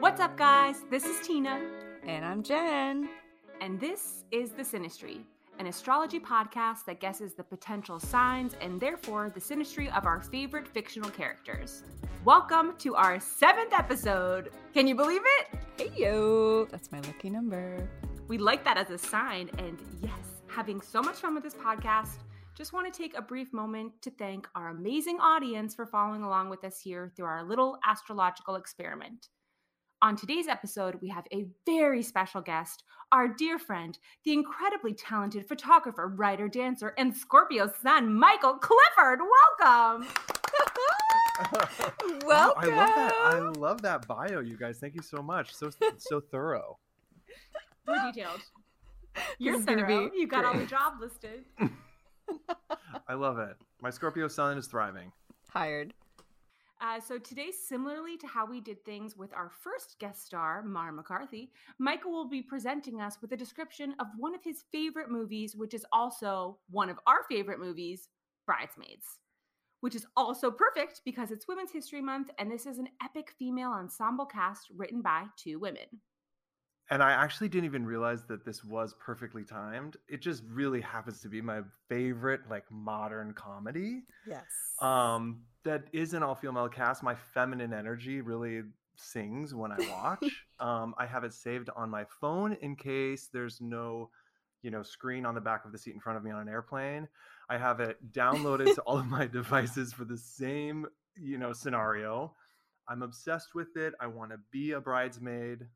What's up, guys? This is Tina, And I'm Jen. and this is The Synastry, an astrology podcast that guesses the potential signs and therefore the synastry of our favorite fictional characters. Welcome to our seventh episode. Can you believe it? Hey yo, that's my lucky number. We like that as a sign, and yes, having so much fun with this podcast. Just want to take a brief moment to thank our amazing audience for following along with us here through our little astrological experiment. On today's episode, we have a very special guest, our dear friend, the incredibly talented photographer, writer, dancer, and Scorpio son, Michael Clifford. Welcome. Wow, I love that. I love that bio, you guys. Thank you so much. So so thorough. More detailed. You're is gonna be You got all the job listed. I love it. My Scorpio sun is thriving. Hired. Uh, so today, similarly to how we did things with our first guest star, Mar McCarthy, Michael will be presenting us with a description of one of his favorite movies, which is also one of our favorite movies, Bridesmaids. Which is also perfect because it's Women's History Month, and this is an epic female ensemble cast written by two women. And I actually didn't even realize that this was perfectly timed. It just really happens to be my favorite like modern comedy. Yes. Um that is an all female cast. My feminine energy really sings when I watch. um I have it saved on my phone in case there's no you know screen on the back of the seat in front of me on an airplane. I have it downloaded to all of my devices for the same, you know, scenario. I'm obsessed with it. I want to be a bridesmaid.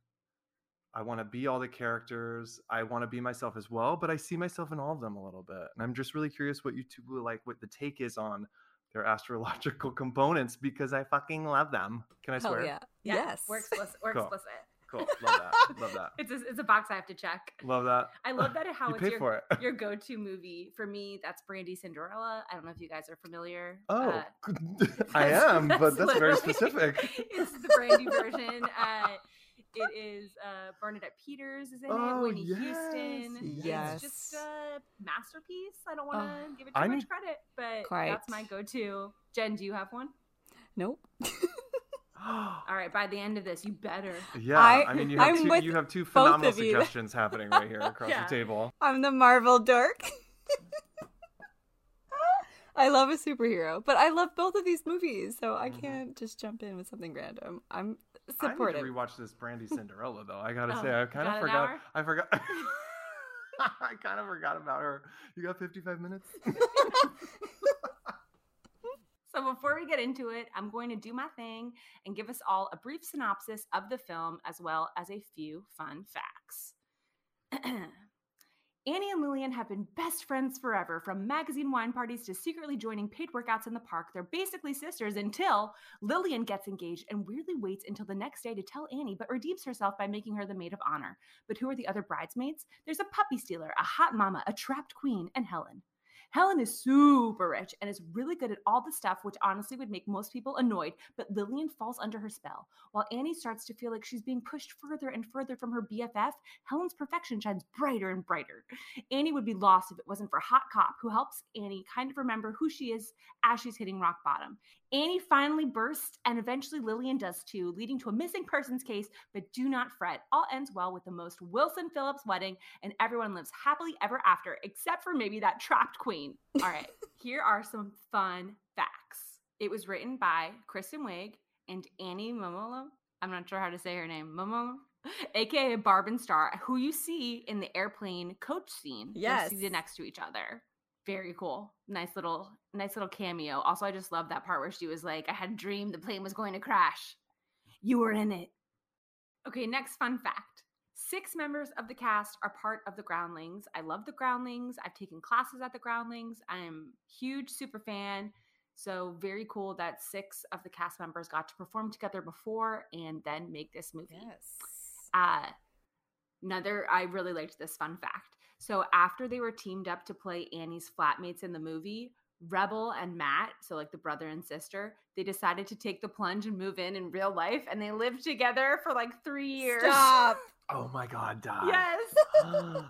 I want to be all the characters. I want to be myself as well, but I see myself in all of them a little bit. And I'm just really curious what you two will like, what the take is on their astrological components because I fucking love them. Can I Hell swear? yeah. yes. We're explicit. We're Cool. explicit. Cool. Love that. Love that. It's a, it's a box I have to check. Love that. I love that how you it's your, for it. your go-to movie for me that's brandy cinderella i don't know if you guys are familiar Oh, uh, I that's- am, but that's very literally- specific. it's the brandy version uh it is uh bernadette peters is in Oh, it whitney yes, houston yes. it's just a masterpiece i don't want to Oh, give it too I much need- credit but Quite. that's my go-to jen do you have one Nope. all right by the end of this you better yeah, I- I, mean, you have I'm two. with You have two phenomenal suggestions happening right here across Yeah. the table. I'm the Marvel dork. I love a superhero, but I love both of these movies, so I Mhm. can't just jump in with something random. I'm I need supportive. to rewatch this Brandy Cinderella though. I gotta Oh, say, I kind of forgot. hour? I forgot. I kind of forgot about her. You got 55 minutes? So before we get into it, I'm going to do my thing and give us all a brief synopsis of the film as well as a few fun facts. Annie and Lillian have been best friends forever, from magazine wine parties to secretly joining paid workouts in the park. They're basically sisters until Lillian gets engaged and weirdly waits until the next day to tell Annie, but redeems herself by making her the maid of honor. But who are the other bridesmaids? There's a puppy stealer, a hot mama, a trapped queen, and Helen. Helen is super rich and is really good at all the stuff, which honestly would make most people annoyed, but Lillian falls under her spell. While Annie starts to feel like she's being pushed further and further from her BFF, Helen's perfection shines brighter and brighter. Annie would be lost if it wasn't for Hot Cop, who helps Annie kind of remember who she is as she's hitting rock bottom. Annie finally bursts, and eventually Lillian does too, leading to a missing persons case, but do not fret. All ends well with the most Wilson Phillips wedding, and everyone lives happily ever after, except for maybe that trapped queen. All right, here are some fun facts. It was written by Kristen Wiig and Annie Mumolo. I'm not sure how to say her name. Mumolo, aka Barb and Star, who you see in the airplane coach scene. Yes. seated next to each other. Very cool. Nice little, nice little cameo. Also, I just love that part where she was like, "I had a dream the plane was going to crash. You were in it." Okay, next fun fact. Six members of the cast are part of the Groundlings. I love the Groundlings. I've taken classes at the Groundlings. I am huge super fan. So very cool that six of the cast members got to perform together before and then make this movie. Yes. Uh, another, I really liked this fun fact. So after they were teamed up to play Annie's flatmates in the movie, Rebel and Matt, so like the brother and sister, they decided to take the plunge and move in in real life, and they lived together for like three years. Stop. Oh my god, die. Yes.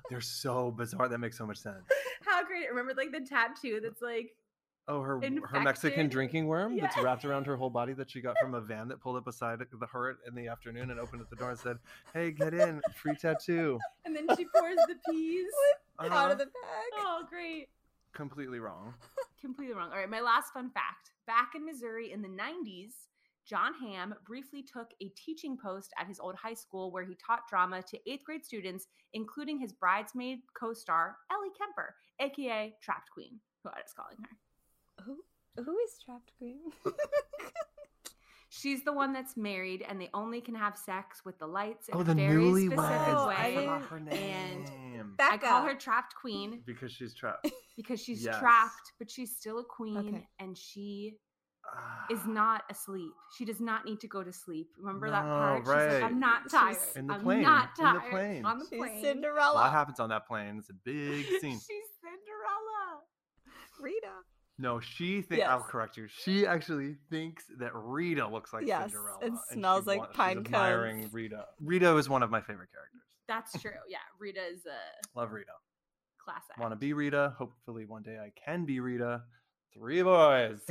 They're so bizarre. That makes so much sense. How great. Remember like the tattoo that's like Oh, her her Mexican drinking worm that's wrapped around her whole body that she got from a van that pulled up beside the her in the afternoon and opened at the door and said, "Hey, get in, free tattoo." and then she pours the peas. Out Uh-huh. of the bag. Oh, great. Completely wrong. Completely wrong. All right, my last fun fact. Back in Missouri in the 90s, Jon Hamm briefly took a teaching post at his old high school where he taught drama to eighth grade students, including his bridesmaid co star, Ellie Kemper, aka Trapped Queen, who I was calling her. Who who is trapped queen? She's the one that's married and they only can have sex with the lights in Oh, a the very newlyweds. specific Oh, way. I forgot and- her and name. I call her Trapped Queen because she's trapped. because she's Yes. trapped, but she's still a queen Okay. and she is not asleep. She does not need to go to sleep. Remember that No, part? She's right. like, I'm not She's tired. in the I'm plane, not in the tired. plane. On the She's plane. Cinderella. What happens on that plane? It's a big scene. She's Cinderella. Rita. No, she thinks. I'll correct you. She actually thinks that Rita looks like Yes, Cinderella and she smells like wa- she's pine admiring. Rita. Rita is one of my favorite characters. That's true. Yeah, Rita is a Love Rita. Classic. Want to be Rita? Hopefully one day I can be Rita. Three boys.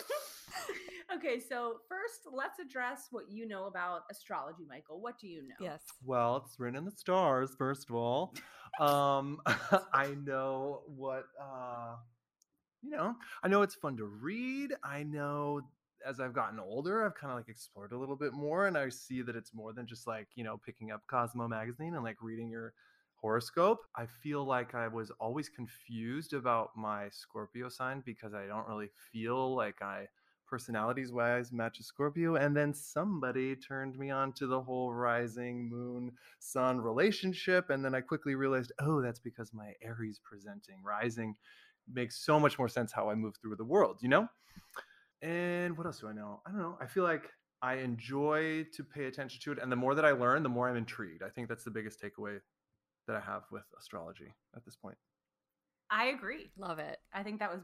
okay, so first, let's address what you know about astrology, Michael. What do you know? Yes. well, it's written in the stars. First of all, um, I know what. Uh, you know, I know it's fun to read. I know as I've gotten older, I've kind of like explored a little bit more, and I see that it's more than just like you know picking up Cosmo magazine and like reading your horoscope. I feel like I was always confused about my Scorpio sign because I don't really feel like I personalities wise match a Scorpio. And then somebody turned me on to the whole rising moon sun relationship. And then I quickly realized, oh, that's because my Aries presenting rising makes so much more sense how I move through the world, you know? And what else do I know? I don't know. I feel like I enjoy to pay attention to it. And the more that I learn, the more I'm intrigued. I think that's the biggest takeaway that I have with astrology at this point. I agree. Love it. I think that was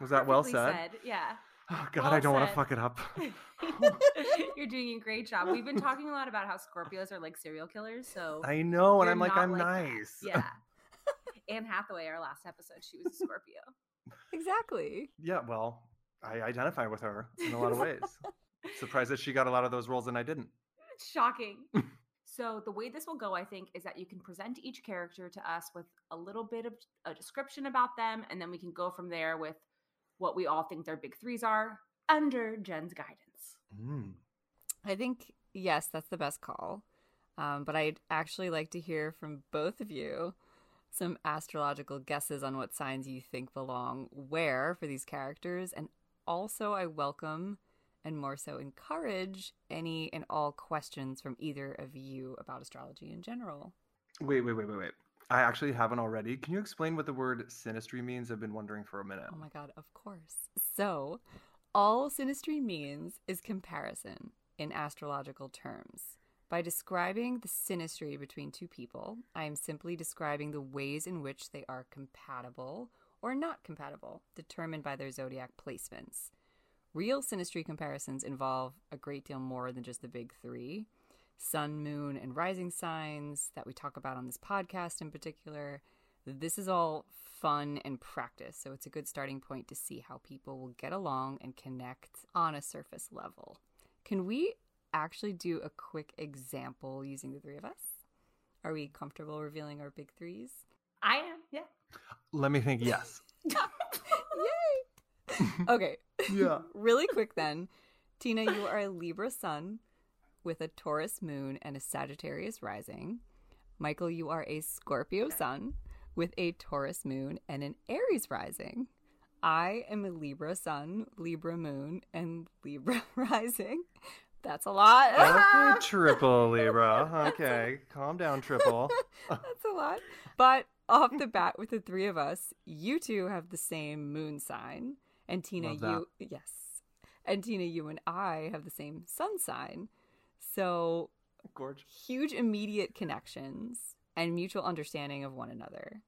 Was that well perfectly said? Yeah. Oh, God, Well I don't want to fuck it up. You're doing a great job. We've been talking a lot about how Scorpios are like serial killers. So I know, and I'm like, I'm that. nice. Yeah. Anne Hathaway, our last episode, she was a Scorpio. Exactly. Yeah, well, I identify with her in a lot of ways. Surprised that she got a lot of those roles and I didn't. Shocking. So the way this will go, I think, is that you can present each character to us with a little bit of a description about them, and then we can go from there with what we all think their big threes are under Jen's guidance. Mm. I think yes, that's the best call. Um, but I'd actually like to hear from both of you some astrological guesses on what signs you think belong where for these characters, and also I welcome and more so encourage any and all questions from either of you about astrology in general. Wait, wait, wait, wait, wait. I actually haven't already. Can you explain what the word synastry means? I've been wondering for a minute. Oh my god, of course. So, all synastry means is comparison in astrological terms. By describing the synastry between two people, I am simply describing the ways in which they are compatible or not compatible, determined by their zodiac placements. Real synastry comparisons involve a great deal more than just the big three sun, moon, and rising signs that we talk about on this podcast in particular. This is all fun and practice, so it's a good starting point to see how people will get along and connect on a surface level. Can we actually do a quick example using the three of us? Are we comfortable revealing our big threes? I am, yeah. Let me think. Yes. Okay, yeah. really quick then. Tina, you are a Libra sun with a Taurus moon and a Sagittarius rising. Michael, you are a Scorpio sun with a Taurus moon and an Aries rising. I am a Libra sun, Libra moon, and Libra rising. That's a lot. Okay, triple Libra. Okay, calm down, triple. That's a lot. But off the bat, with the three of us, you two have the same moon sign. And Tina, you, yes. And Tina, you and I have the same sun sign. So Gorge. huge immediate connections and mutual understanding of one another.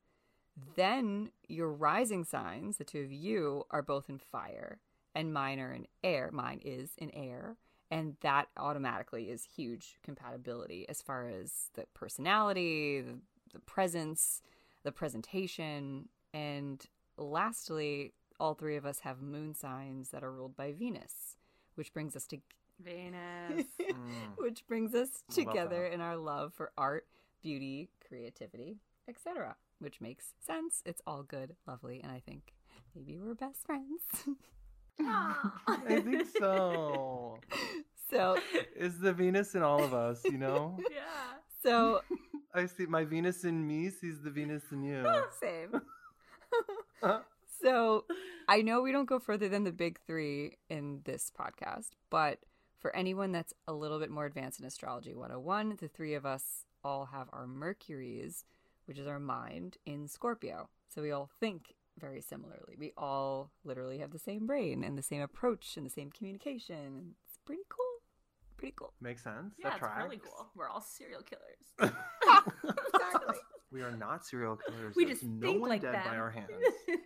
Then your rising signs, the two of you, are both in fire, and mine are in air. Mine is in air, And that automatically is huge compatibility as far as the personality, the, the presence, the presentation. And lastly, all three of us have moon signs that are ruled by Venus, which brings us to Venus. Mm. which brings us together in our love for art, beauty, creativity, etc. Which makes sense. It's all good, lovely, and I think maybe we're best friends. I think so. so, Is the Venus in all of us, you know? yeah. so I see my Venus in me sees the Venus in you. same. So, I know we don't go further than the big 3 in this podcast, but for anyone that's a little bit more advanced in astrology 101, the three of us all have our Mercuries, which is our mind, in Scorpio. So we all think very similarly. We all literally have the same brain and the same approach and the same communication. It's pretty cool. Pretty cool. Makes sense. Yeah, that it's tracks. really cool. We're all serial killers. Exactly. we are not serial killers. we There's just no think one like dead that. by our hands.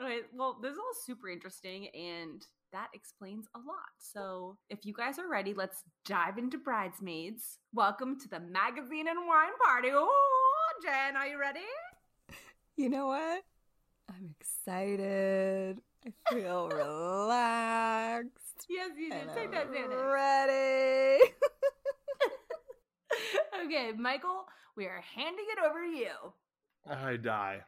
Yet. Okay, well, this is all super interesting and that explains a lot. So, if you guys are ready, let's dive into Bridesmaids. Welcome to the magazine and wine party. Oh, Jen, are you ready? You know what? I'm excited. I feel relaxed. Yes, you and did. Take that, I'm Xanax. Ready. okay, Michael, we are handing it over to you. I die.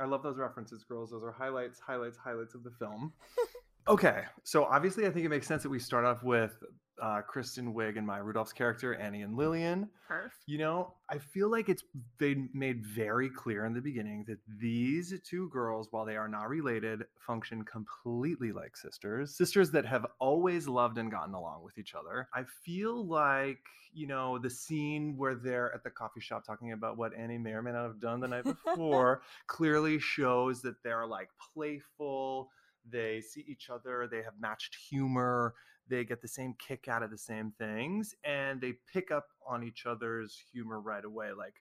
I love those references, girls. Those are highlights, highlights, highlights of the film. okay, so obviously, I think it makes sense that we start off with uh, Kristen Wiig and Maya Rudolph's character, Annie and Lillian. Perf. You know, I feel like it's been made very clear in the beginning that these two girls, while they are not related, function completely like sisters, sisters that have always loved and gotten along with each other. I feel like, you know, the scene where they're at the coffee shop talking about what Annie may or may not have done the night before clearly shows that they're like playful. They see each other, they have matched humor, they get the same kick out of the same things, and they pick up on each other's humor right away, like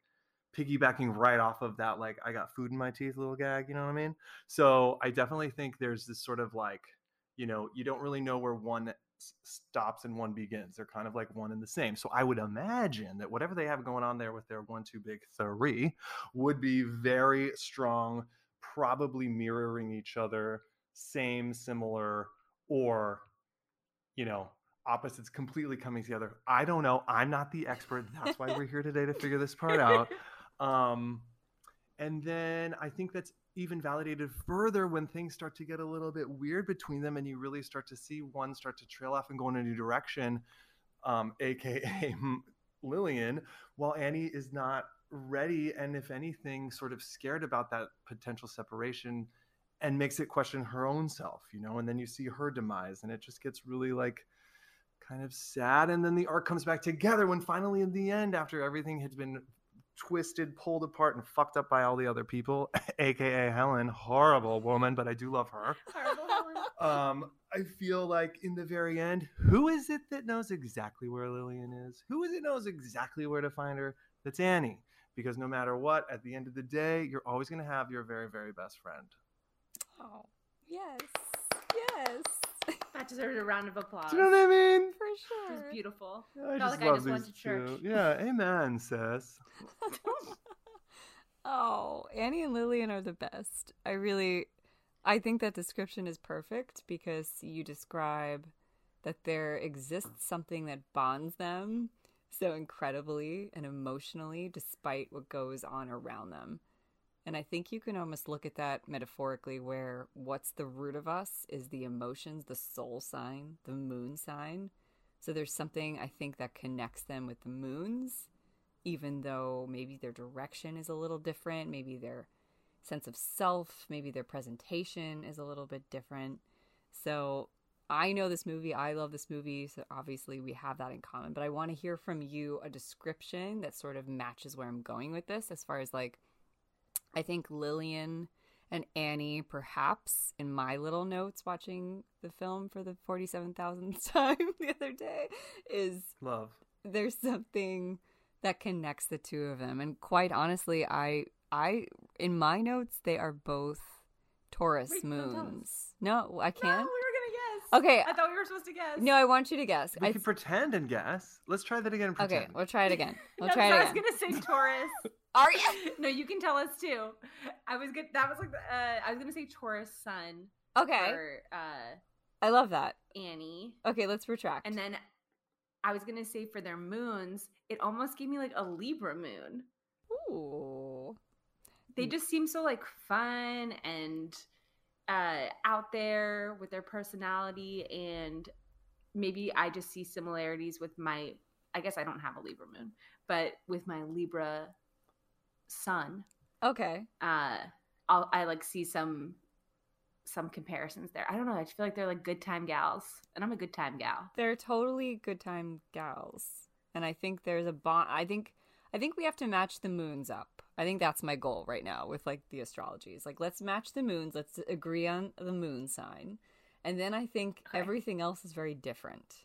piggybacking right off of that, like, I got food in my teeth little gag, you know what I mean? So I definitely think there's this sort of like, you know, you don't really know where one stops and one begins. They're kind of like one and the same. So I would imagine that whatever they have going on there with their one, two, big three would be very strong, probably mirroring each other, same, similar, or, you know, opposites completely coming together. I don't know. I'm not the expert. That's why we're here today to figure this part out. Um, and then I think that's even validated further when things start to get a little bit weird between them and you really start to see one start to trail off and go in a new direction, um, aka Lillian, while Annie is not ready and, if anything, sort of scared about that potential separation and makes it question her own self, you know, and then you see her demise and it just gets really like kind of sad. And then the arc comes back together when finally, in the end, after everything had been twisted, pulled apart, and fucked up by all the other people, aka Helen, horrible woman, but I do love her. Um, I feel like in the very end, who is it that knows exactly where Lillian is? Who is it knows exactly where to find her? That's Annie. Because no matter what, at the end of the day, you're always going to have your very, very best friend. Oh, yes. Yes. That deserves a round of applause. Do you know what I mean? For sure. It was sure. beautiful. I Felt just like I love just went these to church. two. Yeah, amen, sis. oh, Annie and Lillian are the best. I really, I think that description is perfect because you describe that there exists something that bonds them so incredibly and emotionally despite what goes on around them. And I think you can almost look at that metaphorically where what's the root of us is the emotions, the soul sign, the moon sign. So there's something I think that connects them with the moons, even though maybe their direction is a little different, maybe their sense of self, maybe their presentation is a little bit different. So I know this movie, I love this movie, so obviously we have that in common. But I want to hear from you a description that sort of matches where I'm going with this as far as like I think Lillian and Annie, perhaps in my little notes watching the film for the 47,000th time the other day, is Love. there's something that connects the two of them. And quite honestly, I, I, in my notes, they are both Taurus Wait, don't tell us. moons. No, I can't. No, we were gonna guess. Okay. I thought we were supposed to guess. No, I want you to guess. We I, can pretend and guess. Let's try that again. And okay, we'll try it again. We'll No, try 'cause it I was again. gonna say Taurus. Are you? no, you can tell us too. I was good. That was like the, uh, I was gonna say Taurus Sun Okay. for uh, I love that. Annie, Okay, let's retract. and then I was gonna say for their moons, it almost gave me like a Libra moon. Ooh. They just seem so like fun and uh, out there with their personality, and maybe I just see similarities with my. I guess I don't have a Libra moon, but with my Libra sun. Okay. uh I'll, I like see some some comparisons there. I don't know. I just feel like they're like good time gals, and I'm a good time gal. They're totally good time gals. And I think there's a bond I think I think we have to match the moons up. I think that's my goal right now with like the astrologies. Like let's match the moons, let's agree on the moon sign. And then I think Okay. everything else is very different.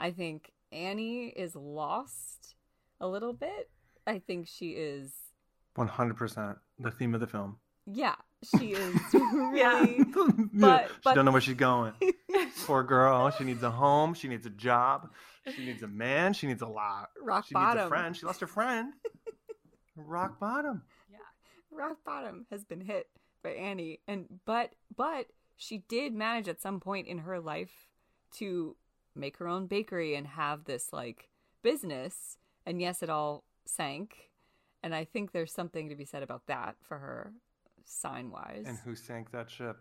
I think Annie is lost a little bit. I think she is One hundred percent. The theme of the film. yeah, she is really But, she but- don't know where she's going. Poor girl. She needs a home. She needs a job. She needs a man. She needs a lot. rock she bottom. needs a friend. She lost her friend. Rock bottom. Yeah. Rock bottom has been hit by Annie and but but she did manage at some point in her life to make her own bakery and have this like business and yes it all sank and I think there's something to be said about that for her sign wise. And who sank that ship?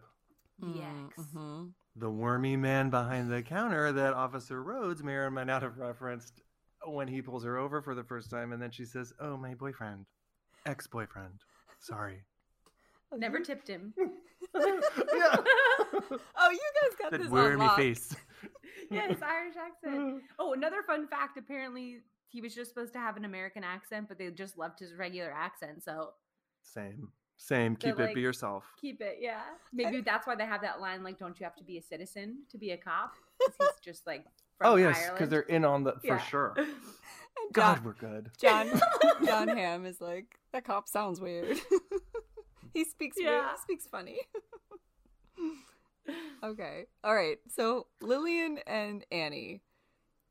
The ex. hmm The wormy man behind the counter that Officer Rhodes may or may not have referenced when he pulls her over for the first time, and then she says, "Oh, my boyfriend, ex-boyfriend. Sorry." Never tipped him. yeah. Oh, you guys got that this wormy on lock. face. yes, Irish accent. Oh, another fun fact. Apparently, he was just supposed to have an American accent, but they just loved his regular accent. So Same. Same. They're Keep it. like- Be yourself. keep it. Yeah, maybe that's why they have that line like, "Don't you have to be a citizen to be a cop?" 'Cause he's just like. From oh yes, because they're in on the for Yeah. sure. And God, we're good. John Jon Hamm is like that cop sounds weird. he speaks weird. Yeah. He speaks funny. okay. All right. So Lillian and Annie.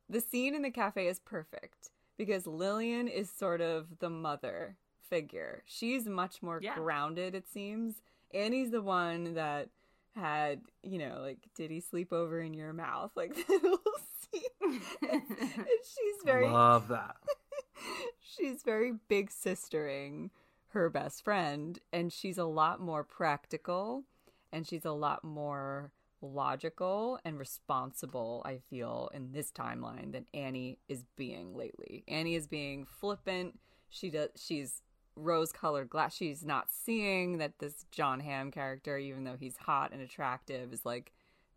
The scene in the cafe is perfect because Lillian is sort of the mother figure. She's much more Yeah. grounded, it seems. Annie's the one that had, you know, like, did he sleep over in your mouth? Like the little scene. and she's very Love that. she's very big sistering her best friend and she's a lot more practical and she's a lot more logical and responsible i feel in this timeline than annie is being lately. Annie is being flippant. She does she's rose colored glass. She's not seeing that this Jon Hamm character even though he's hot and attractive is like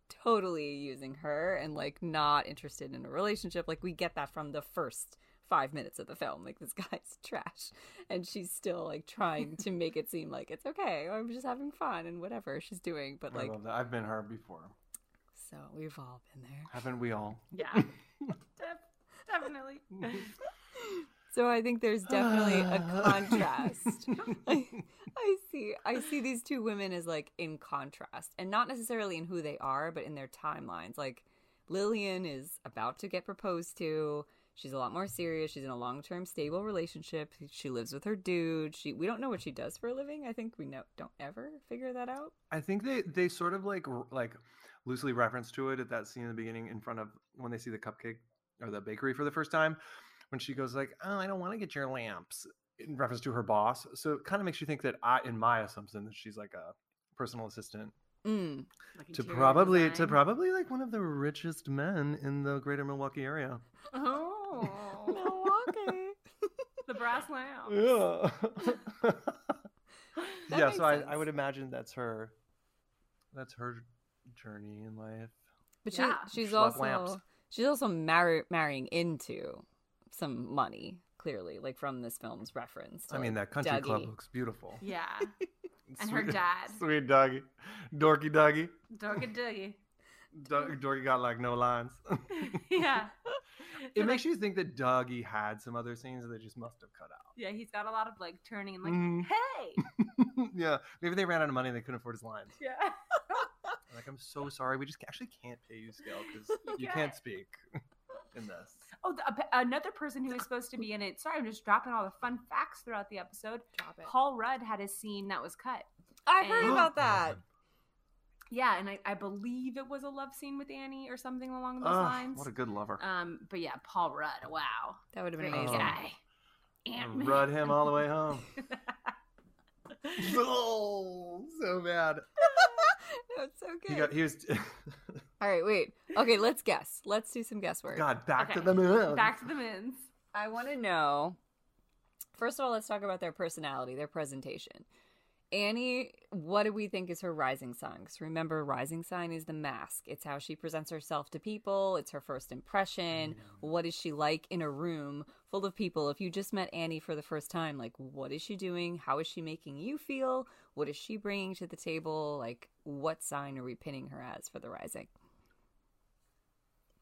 totally using her and like not interested in a relationship. Like we get that from the first five minutes of the film. Like this guy's trash. And she's still like trying to make it seem like it's okay. Oh, I'm just having fun and whatever she's doing. But I like love that. I've been her before. so we've all been there. Haven't we all? yeah, Def- definitely. so i think there's definitely a contrast. I, I see i see these two women as like in contrast. And not necessarily in who they are but in their timelines. Like lillian is about to get proposed to she's a lot more serious. She's in a long-term stable relationship. She lives with her dude. She we don't know what she does for a living. I think we know don't ever figure that out. I think they they sort of like like loosely reference to it at that scene in the beginning in front of when they see the cupcake or the bakery for the first time when she goes like oh I don't want to get your lamps in reference to her boss. So it kind of makes you think that I in my assumption that she's like a personal assistant mm. Like to interior probably to probably like one of the richest men in the greater Milwaukee area. Oh, milwaukee the brass lamp. yeah yeah makes so I, I would imagine that's her that's her journey in life But she, Yeah. she's Schlep also lamps. she's also marry, marrying into some money, clearly, like from this film's reference. to, I mean, that country club looks beautiful. Yeah, and her dad, Sweet doggy. Dorky doggy. Dorky Doggy. Do- Dorky got like no lines. yeah. it makes you think that Doggy had some other scenes that they just must have cut out. Yeah, he's got a lot of like turning and like, Mhm. hey. yeah, maybe they ran out of money and they couldn't afford his lines. Yeah. Like, I'm so sorry. We just actually can't pay you scale because you can't. can't speak in this. Oh, the, another person who was supposed to be in it. Sorry, I'm just dropping all the fun facts throughout the episode. Drop it. Paul Rudd had a scene that was cut. I heard about that. Yeah, and I, I believe it was a love scene with Annie or something along those Ugh, lines. what a good lover. um, but yeah, Paul Rudd. Wow, That would have been great amazing. guy. Ant-Man. Rud him all the way home. oh, so bad. no, it's so He good. got. He was. All right, wait. Okay, let's guess. Let's do some guesswork. God, back to the moon. Back to the moons. I want to know. First of all, let's talk about their personality, their presentation. Annie, what do we think is her rising sign? 'Cause remember, rising sign is the mask. It's how she presents herself to people. It's her first impression. What is she like in a room full of people? If you just met Annie for the first time, like, what is she doing? How is she making you feel? What is she bringing to the table? Like, what sign are we pinning her as for the rising?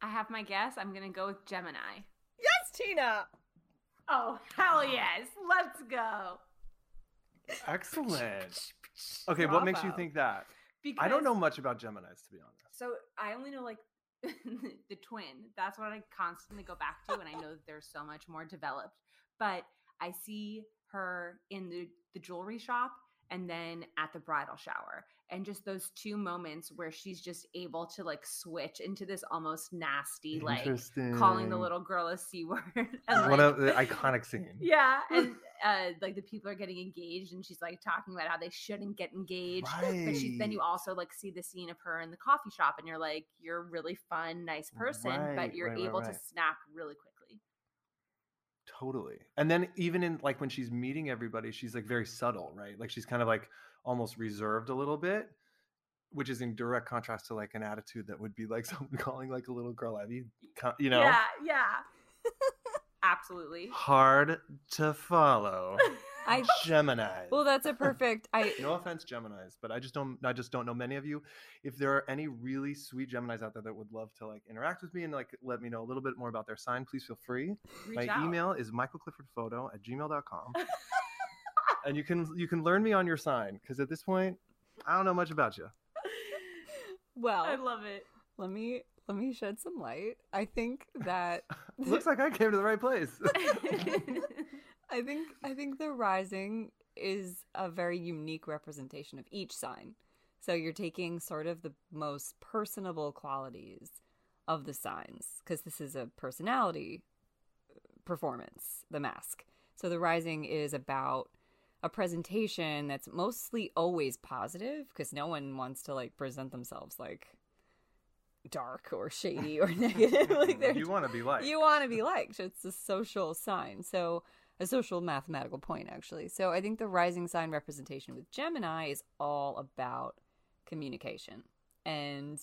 I have my guess. I'm gonna go with Gemini. Yes, Tina. Oh hell yes! Let's go. Excellent. Okay, what makes you think that? Because I don't know much about Gemini's, to be honest. So I only know like the twin. That's what I constantly go back to, and I know that they're so much more developed. But I see her in the the jewelry shop and then at the bridal shower, and just those two moments where she's just able to like switch into this almost nasty, like calling the little girl a c word. and, One like, of the iconic scene. yeah, and uh, like the people are getting engaged, and she's like talking about how they shouldn't get engaged. But she, then you also like see the scene of her in the coffee shop, and you're like, you're a really fun, nice person, Right, but you're right, right, able right. to snap really quickly. Totally. And then even in like when she's meeting everybody, she's like very subtle, right? Like she's kind of like almost reserved a little bit, which is in direct contrast to like an attitude that would be like someone calling like a little girl co- you know, Yeah, yeah, absolutely. hard to follow. I Gemini. well, that's a perfect. I no offense, Gemini's, but I just don't. I just don't know many of you. If there are any really sweet Gemini's out there that would love to like interact with me and like let me know a little bit more about their sign, please feel free. Reach My out. email is michaelcliffordphoto at gmail.com. and you can you can learn me on your sign because at this point, I don't know much about you. well, I love it. let me let me shed some light. I think that Looks like I came to the right place. I think I think the rising is a very unique representation of each sign. So you're taking sort of the most personable qualities of the signs because this is a personality uh, performance, the mask. So the rising is about a presentation that's mostly always positive because no one wants to like present themselves like dark or shady or negative. like you want to be liked. you want to be liked. It's a social sign. So a social mathematical point actually. So I think the rising sign representation with Gemini is all about communication. And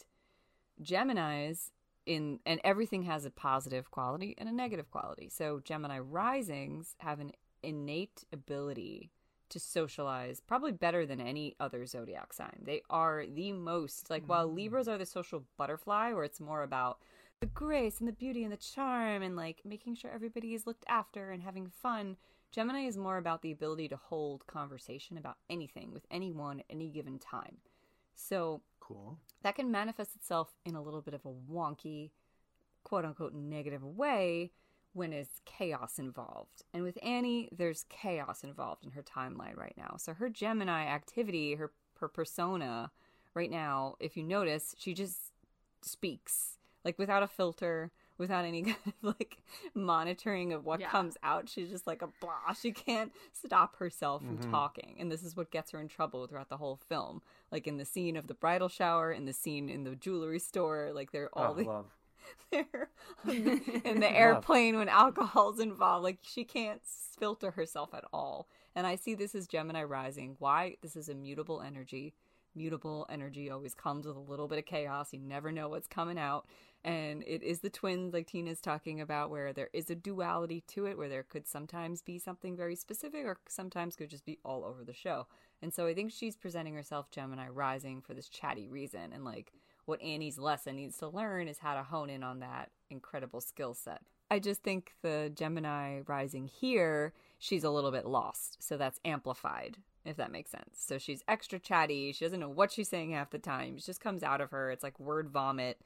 Gemini's in and everything has a positive quality and a negative quality. So Gemini risings have an innate ability to socialize probably better than any other zodiac sign. They are the most like while mm. Libras are the social butterfly where it's more about the grace and the beauty and the charm and like making sure everybody is looked after and having fun. Gemini is more about the ability to hold conversation about anything with anyone at any given time. So cool. that can manifest itself in a little bit of a wonky, quote unquote, negative way when it's chaos involved. And with Annie, there's chaos involved in her timeline right now. So her Gemini activity, her her persona right now, if you notice, she just speaks like without a filter, without any kind of like monitoring of what Yeah. comes out. She's just like a blah. She can't stop herself from Mhm. talking. And this is what gets her in trouble throughout the whole film. Like in the scene of the bridal shower, in the scene in the jewelry store, like they're all Oh, the love. there in the airplane when alcohol's involved. Like she can't filter herself at all. And I see this as Gemini rising. Why? This is immutable energy. Mutable energy always comes with a little bit of chaos. You never know what's coming out. And it is the twins, like Tina's talking about, where there is a duality to it, where there could sometimes be something very specific or sometimes could just be all over the show. And so I think she's presenting herself Gemini rising for this chatty reason. And like what Annie's lesson needs to learn is how to hone in on that incredible skill set. I just think the Gemini rising here, she's a little bit lost. So that's amplified if that makes sense. So she's extra chatty. She doesn't know what she's saying half the time. It just comes out of her. It's like word vomit.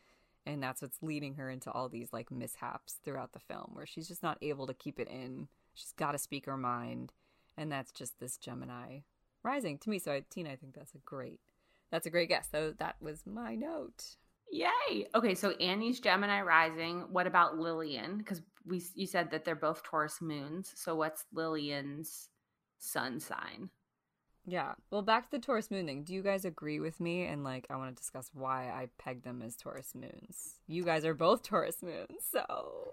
And that's what's leading her into all these like mishaps throughout the film where she's just not able to keep it in. She's got to speak her mind. And that's just this Gemini rising to me. So, I, Tina, I think that's a great, that's a great guess. So that was my note. Yay. Okay, so Annie's Gemini rising. What about Lillian? Because we you said that they're both Taurus moons. So what's Lillian's sun sign? Yeah. Well, back to the Taurus moon thing. Do you guys agree with me? And like, I want to discuss why I pegged them as Taurus moons. You guys are both Taurus moons, so.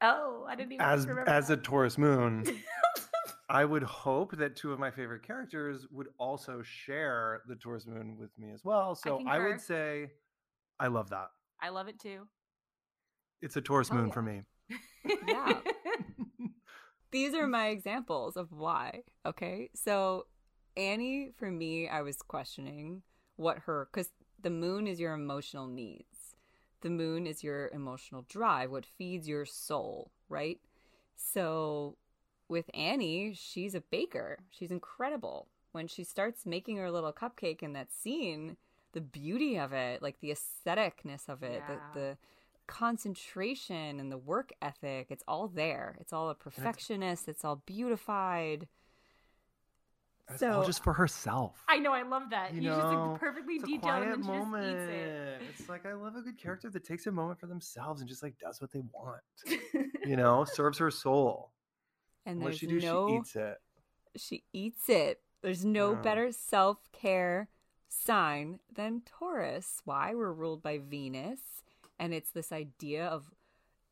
Oh, I didn't even as remember. as a. Taurus moon, I would hope that two of my favorite characters would also share the Taurus moon with me as well. So I, concur. would say I love that. I love it too. It's a Taurus Oh, moon yeah. for me. Yeah. These are my examples of why. Okay. So, Annie, for me, I was questioning what her, because the moon is your emotional needs, the moon is your emotional drive, what feeds your soul, right? So, with Annie, she's a baker. She's incredible. When she starts making her little cupcake in that scene, the beauty of it, like the aestheticness of it, Yeah. the, the concentration and the work ethic, it's all there. It's all a perfectionist, it's all beautified. It's So- all just for herself. I know, I love that. You You, just know, like, perfectly It's a detailed and quiet then she moment. just eats It's like I love a good character that takes a moment for themselves and just like does what they want. You know, serves her soul. And what there's she do, no she eats it. she eats it. There's no Yeah. better self care sign than Taurus. Why? We're ruled by Venus. And it's this idea of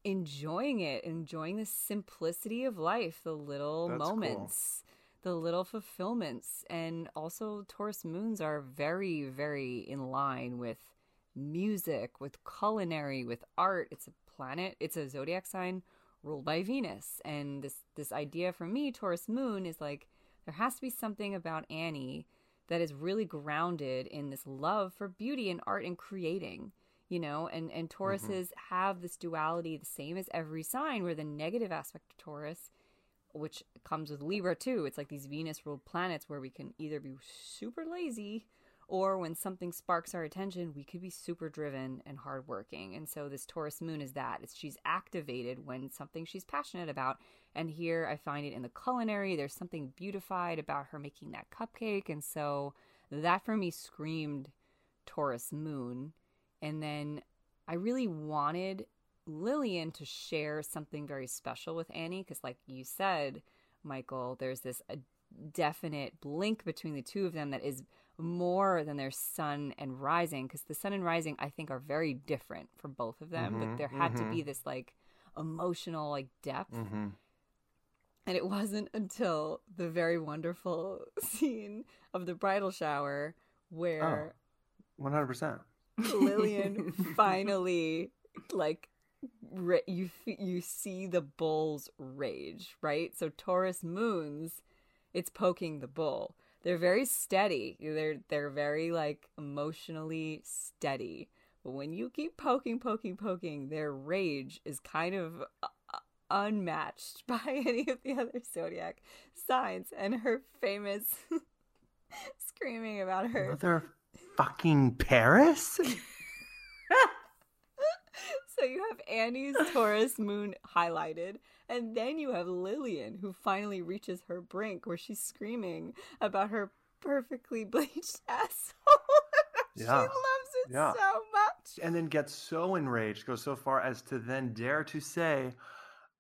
enjoying it, enjoying the simplicity of life, the little That's cool. moments, the little fulfillments. And also, Taurus moons are very, very in line with music, with culinary, with art. It's a planet, it's a zodiac sign ruled by Venus. And this this idea for me, Taurus moon, is like there has to be something about Annie that is really grounded in this love for beauty and art and creating. You know, and and mm-hmm. Tauruses have this duality, the same as every sign, where the negative aspect of Taurus, which comes with Libra too, it's like these Venus ruled planets where we can either be super lazy or when something sparks our attention, we could be super driven and hardworking. And so this Taurus moon is that. It's she's activated when something she's passionate about. And here I find it in the culinary. There's something beautified about her making that cupcake. And so that for me screamed Taurus moon. And then I really wanted Lillian to share something very special with Annie because, like you said, Michael, there's this a definite link between the two of them that is more than their sun and rising because the sun and rising I think are very different for both of them. but Mhm, there had to mhm. be this like emotional like depth Mm-hmm. and it wasn't until the very wonderful scene of the bridal shower where hundred percent. Lillian finally like you you see the bull's rage, right? So Taurus moons, it's poking the bull. They're very steady. They're they're very like emotionally steady. But when you keep poking, poking, poking, their rage is kind of uh, uh, unmatched by any of the other zodiac signs. And her famous screaming about her Mother fucking Paris. so you have Annie's Taurus moon highlighted, and then you have Lillian, who finally reaches her brink where she's screaming about her perfectly bleached asshole. she Yeah. loves it Yeah. so much. and then gets so enraged, goes so far as to then dare to say,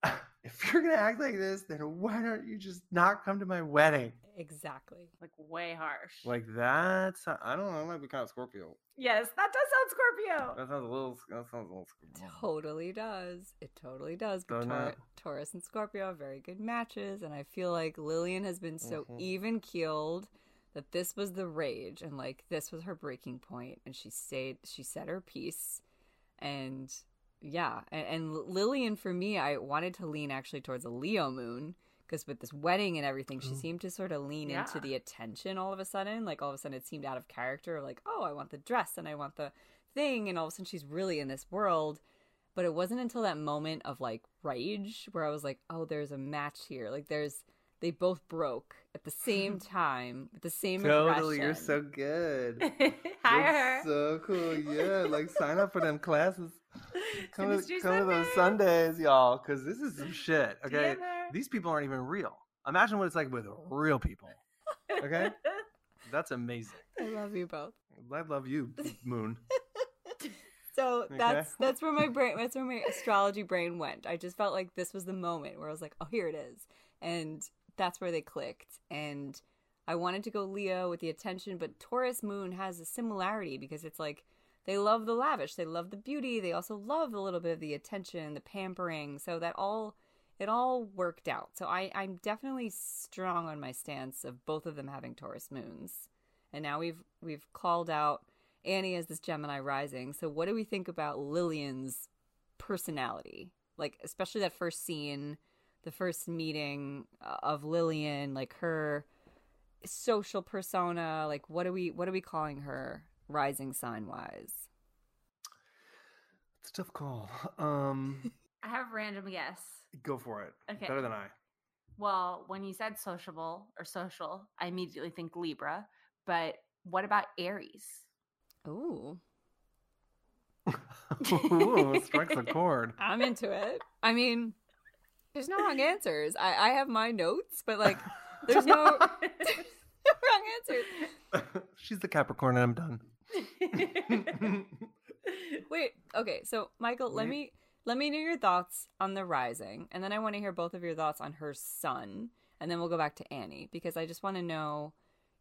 "If you're gonna act like this, then why don't you just not come to my wedding?" Exactly. like way harsh. Like that's I don't know. That might be kind of Scorpio. yes, that does sound Scorpio. That sounds a little. That sounds a little. Scorpio. Totally does. It totally does. But Doesn't Tor- Taurus and Scorpio are very good matches, and I feel like Lillian has been so Mhm. even keeled that this was the rage, and like this was her breaking point, and she stayed. She said her piece, and yeah, and, and Lillian for me, I wanted to lean actually towards a Leo moon. Because with this wedding and everything, she Ooh. seemed to sort of lean into the attention all of a sudden. Like all of a sudden, it seemed out of character. Like, oh, I want the dress and I want the thing, and all of a sudden, she's really in this world but it wasn't until that moment of like rage where I was like, oh, there's a match here. Like there's they both broke at the same time with the same Totally, aggression. you're so good. Hire That's so cool. Yeah, like sign up for them classes. Come, to, Synastry come to those Sundays, y'all, because this is some shit. Okay, these people aren't even real. Imagine what it's like with real people. Okay, that's amazing. I love you both. I love you, Moon. So Okay. that's that's where my brain that's where my astrology brain went. I just felt like this was the moment where I was like, oh, here it is, and that's where they clicked. And I wanted to go Leo with the attention, but Taurus Moon has a similarity because it's like they love the lavish, they love the beauty, they also love a little bit of the attention, the pampering. So that all it all worked out. So I I'm definitely strong on my stance of both of them having Taurus moons. And now we've we've called out Annie as this Gemini rising. So what do we think about Lillian's personality? Like especially that first scene, the first meeting uh, of Lillian, like her social persona, like what are we what are we calling her rising sign wise? It's a tough call. Um, I have a random guess. go for it. Okay. Better than I. Well, when you said sociable or social, I immediately think Libra. But what about Aries? Ooh, Ooh, strikes a chord. I'm into it. I mean, there's no wrong answers. I I have my notes, but like there's no wrong answers. She's the Capricorn, and I'm done. Wait, okay, so Michael, let me let me know your thoughts on the rising, and then I want to hear both of your thoughts on her sun, and then we'll go back to Annie because I just want to know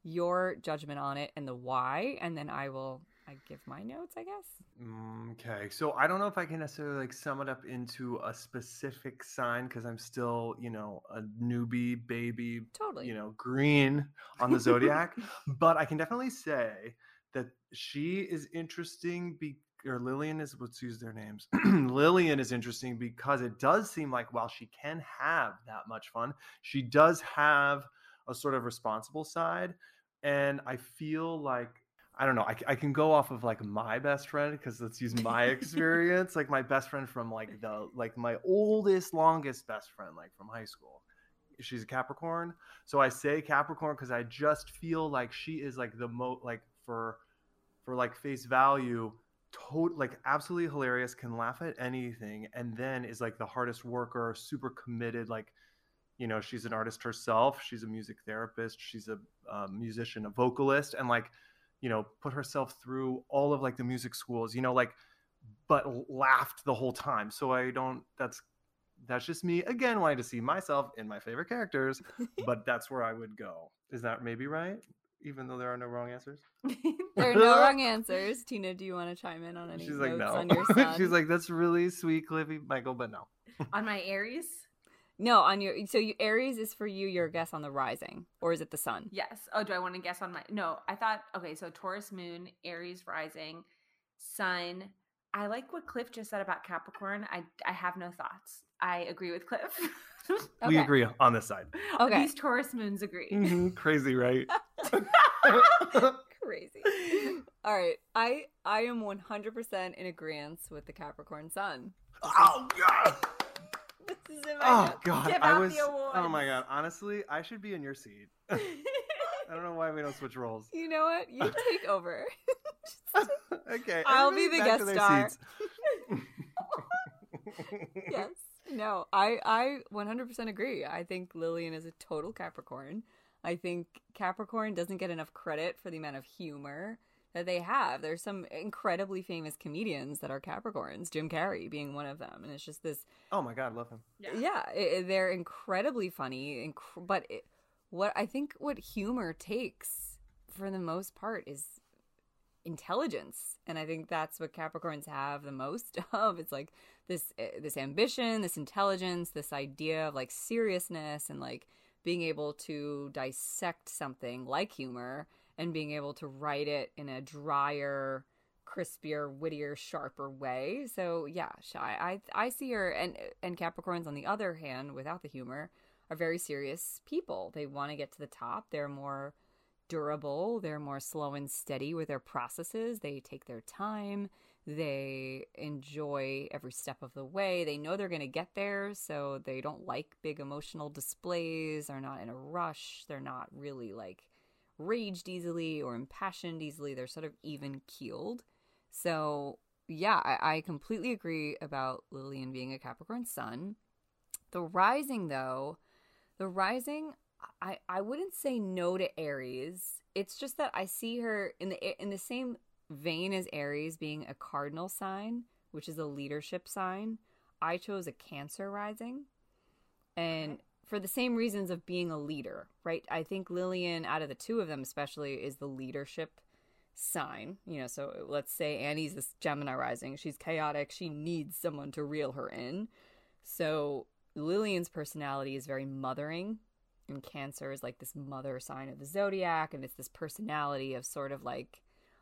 your judgment on it and the why, and then I will I give my notes, I guess. Mm, Okay, so I don't know if I can necessarily like sum it up into a specific sign because I'm still, you know, a newbie baby, Totally. you know, green on the zodiac. but I can definitely say that she is interesting. Be or Lillian is let's use their names. Lillian is interesting because it does seem like while she can have that much fun, she does have a sort of responsible side, and I feel like I don't know. I, I can go off of like my best friend because let's use my experience. like my best friend from like the like my oldest, longest best friend, like from high school. She's a Capricorn. So I say Capricorn because I just feel like she is like the mo like for for like face value, tot like absolutely hilarious, can laugh at anything, and then is like the hardest worker, super committed, like you know she's an artist herself she's a music therapist she's a um, musician a vocalist and like you know put herself through all of like the music schools you know like but laughed the whole time so i don't that's that's just me again wanting to see myself in my favorite characters but that's where i would go is that maybe right even though there are no wrong answers There are no wrong answers. Tina, do you want to chime in on any she's like no on your sun? she's like that's really sweet cliffy michael but no on my Aries? No, on your so you, Aries is for you your guess on the rising, or is it the sun? Yes. Oh, do I want to guess on my? No, I thought. Okay, so Taurus Moon, Aries rising, Sun. I like what Cliff just said about Capricorn. I I have no thoughts. I agree with Cliff. we agree on this side Okay. These Taurus moons agree. Mhm, crazy right Crazy. All right, I I am 100% in agreement with the Capricorn sun. oh god This is in my Oh notes. god, Give I was. Oh my god, honestly, I should be in your seat. I don't know why we don't switch roles. You know what? You take over. okay, I'll be the guest star. yes. No, I I 100% agree. I think Lillian is a total Capricorn. I think Capricorn doesn't get enough credit for the amount of humor that they have. There's some incredibly famous comedians that are Capricorns, Jim Carrey being one of them, and it's just this Oh my god, love him. yeah, i i- they're incredibly funny inc- but it, what i think what humor takes for the most part is intelligence and i think that's what capricorns have the most of it's like this eh, this ambition this intelligence this idea of like seriousness and like being able to dissect something like humor and being able to write it in a drier crispier, wittier, sharper way. So yeah, sh- I I, I see her and and Capricorns on the other hand, without the humor, are very serious people. They want to get to the top. They're more durable. They're more slow and steady with their processes. They take their time. They enjoy every step of the way. They know they're going to get there, so they don't like big emotional displays. They're not in a rush. They're not really like raged easily or impassioned easily. They're sort of even keeled. So, yeah, I, I completely agree about Lillian being a Capricorn sun. The rising, though, the rising, I, I wouldn't say no to Aries. It's just that I see her in the in the same vein as Aries being a cardinal sign, which is a leadership sign. I chose a Cancer rising. And for the same reasons of being a leader, right? I think Lillian, out of the two of them especially, is the leadership sign. You know, so let's say Annie's this Gemini rising. She's chaotic. She needs someone to reel her in. So Lillian's personality is very mothering. And Cancer is like this mother sign of the zodiac. And it's this personality of sort of like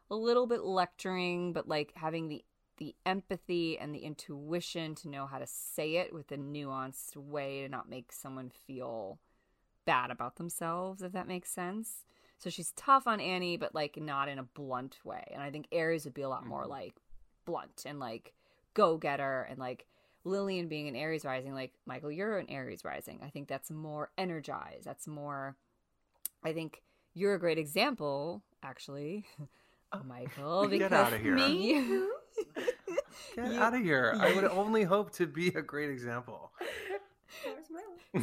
a little bit lecturing, but like having the the empathy and the intuition to know how to say it with a nuanced way to not make someone feel bad about themselves, if that makes sense. So she's tough on Annie, but like not in a blunt way. And I think Aries would be a lot more Mhm. like blunt and like go getter and like Lillian being an Aries rising, like Michael, you're an Aries rising. I think that's more energized. That's more I think you're a great example, actually, Michael. because Get because outta here. you- Get You- out of here. I would only hope to be a great example.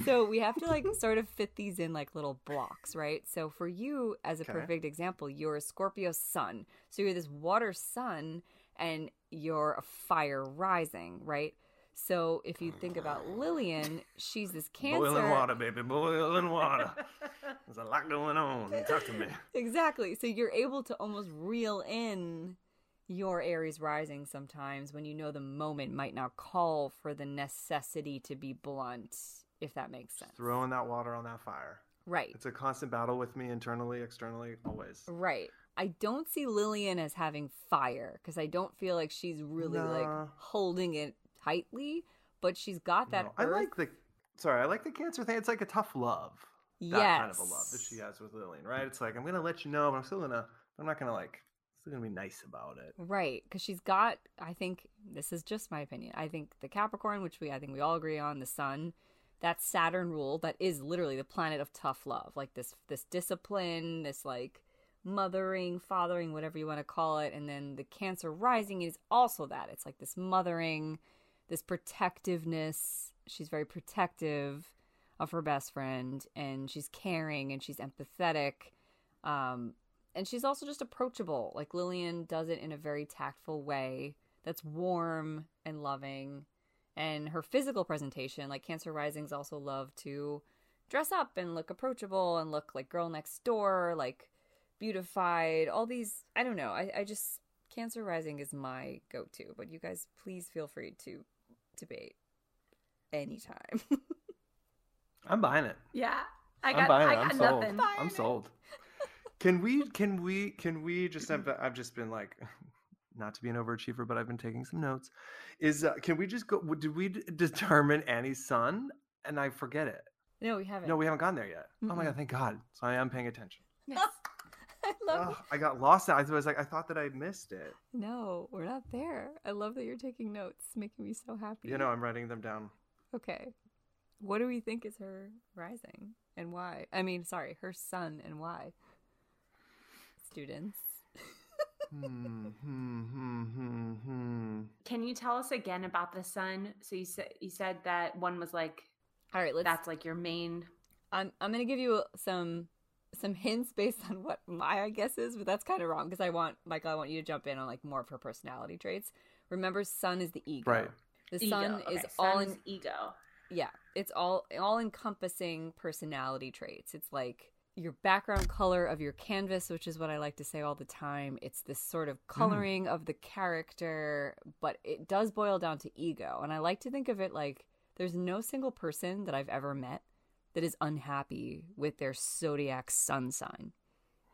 so we have to like sort of fit these in like little blocks, right? So for you, as a Okay. perfect example, you're a Scorpio sun. So you're this water sun and you're a fire rising, right? So if you think about Lillian, she's this cancer. Boiling water, baby. Boiling water. There's a lot going on. Talk to me. Exactly. So you're able to almost reel in your Aries rising sometimes when you know the moment might not call for the necessity to be blunt, if that makes sense. Throwing that water on that fire. Right. It's a constant battle with me internally, externally, always. Right. I don't see Lillian as having fire because I don't feel like she's really like holding it tightly, but she's got that. No, I like the. Sorry, I like the cancer thing. It's like a tough love. yes. That kind of a love that she has with Lillian, right? It's like I'm gonna let you know, but I'm still gonna. I'm not gonna like. Still gonna be nice about it. Right, because she's got. I think this is just my opinion. I think the Capricorn, which we I think we all agree on, the Sun, that Saturn rule that is literally the planet of tough love, like this this discipline, this like mothering, fathering, whatever you want to call it, and then the Cancer rising is also that. It's like this mothering, this protectiveness. She's very protective of her best friend, and she's caring and she's empathetic. Um, and she's also just approachable. Like Lillian does it in a very tactful way that's warm and loving. And her physical presentation, like Cancer Risings, also love to dress up and look approachable and look like girl next door, like beautified. All these, I don't know. I, I just Cancer Rising is my go-to. But you guys, please feel free to debate anytime. I'm buying it. Yeah. I I'm got, buying I it. got I'm sold. nothing. I'm sold. Can we? Can we? Can we just? Have, I've just been like, not to be an overachiever, but I've been taking some notes. Is uh, can we just go? Did we determine Annie's sun? And I forget it. no, we haven't. No, we haven't gone there yet. Oh my god! Thank God. So I am paying attention. Yes. I love Ugh, I got lost. I was like, I thought that I missed it. No, we're not there. I love that you're taking notes, making me so happy. You know, I'm writing them down. Okay. What do we think is her rising and why? I mean, sorry, her sun and why? Students. hmm, hmm, hmm, hmm, hmm. Can you tell us again about the sun? So you said you said that one was like All right, let's that's like your main. I'm I'm going to give you some some hints based on what my guess is, but that's kind of wrong because I want Michael, I want you to jump in on like more of her personality traits. Remember sun is the ego. Right. The ego. sun Okay, is all sun in ego. yeah it's all all encompassing personality traits it's like your background color of your canvas which is what i like to say all the time it's this sort of hmm. coloring of the character but it does boil down to ego and i like to think of it like there's no single person that i've ever met that is unhappy with their zodiac sun sign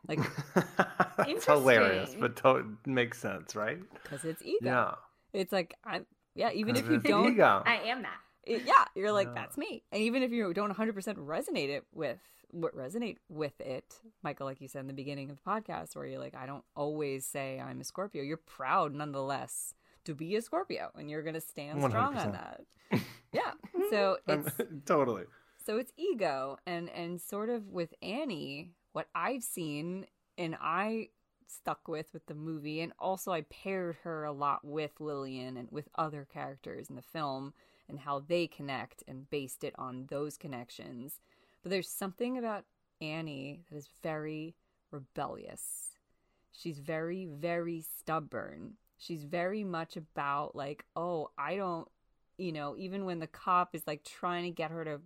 like That's hilarious, but to- makes sense, right? because it's ego Yeah. it's like i'm yeah even if you don't ego. I am that. it- yeah, you're like, Yeah. that's me. And even if you don't 100% resonate it with what resonate with it, Michael, like you said in the beginning of the podcast, where you're like, I don't always say I'm a Scorpio. You're proud nonetheless to be a Scorpio, and you're gonna stand strong on that. yeah. So it's totally. so it's ego and and sort of with Annie, what I've seen and I stuck with with the movie and also I paired her a lot with Lillian and with other characters in the film and how they connect and based it on those connections. But there's something about Annie that is very rebellious. She's very very stubborn. She's very much about like, "Oh, I don't you know, even when the cop is like trying to get her to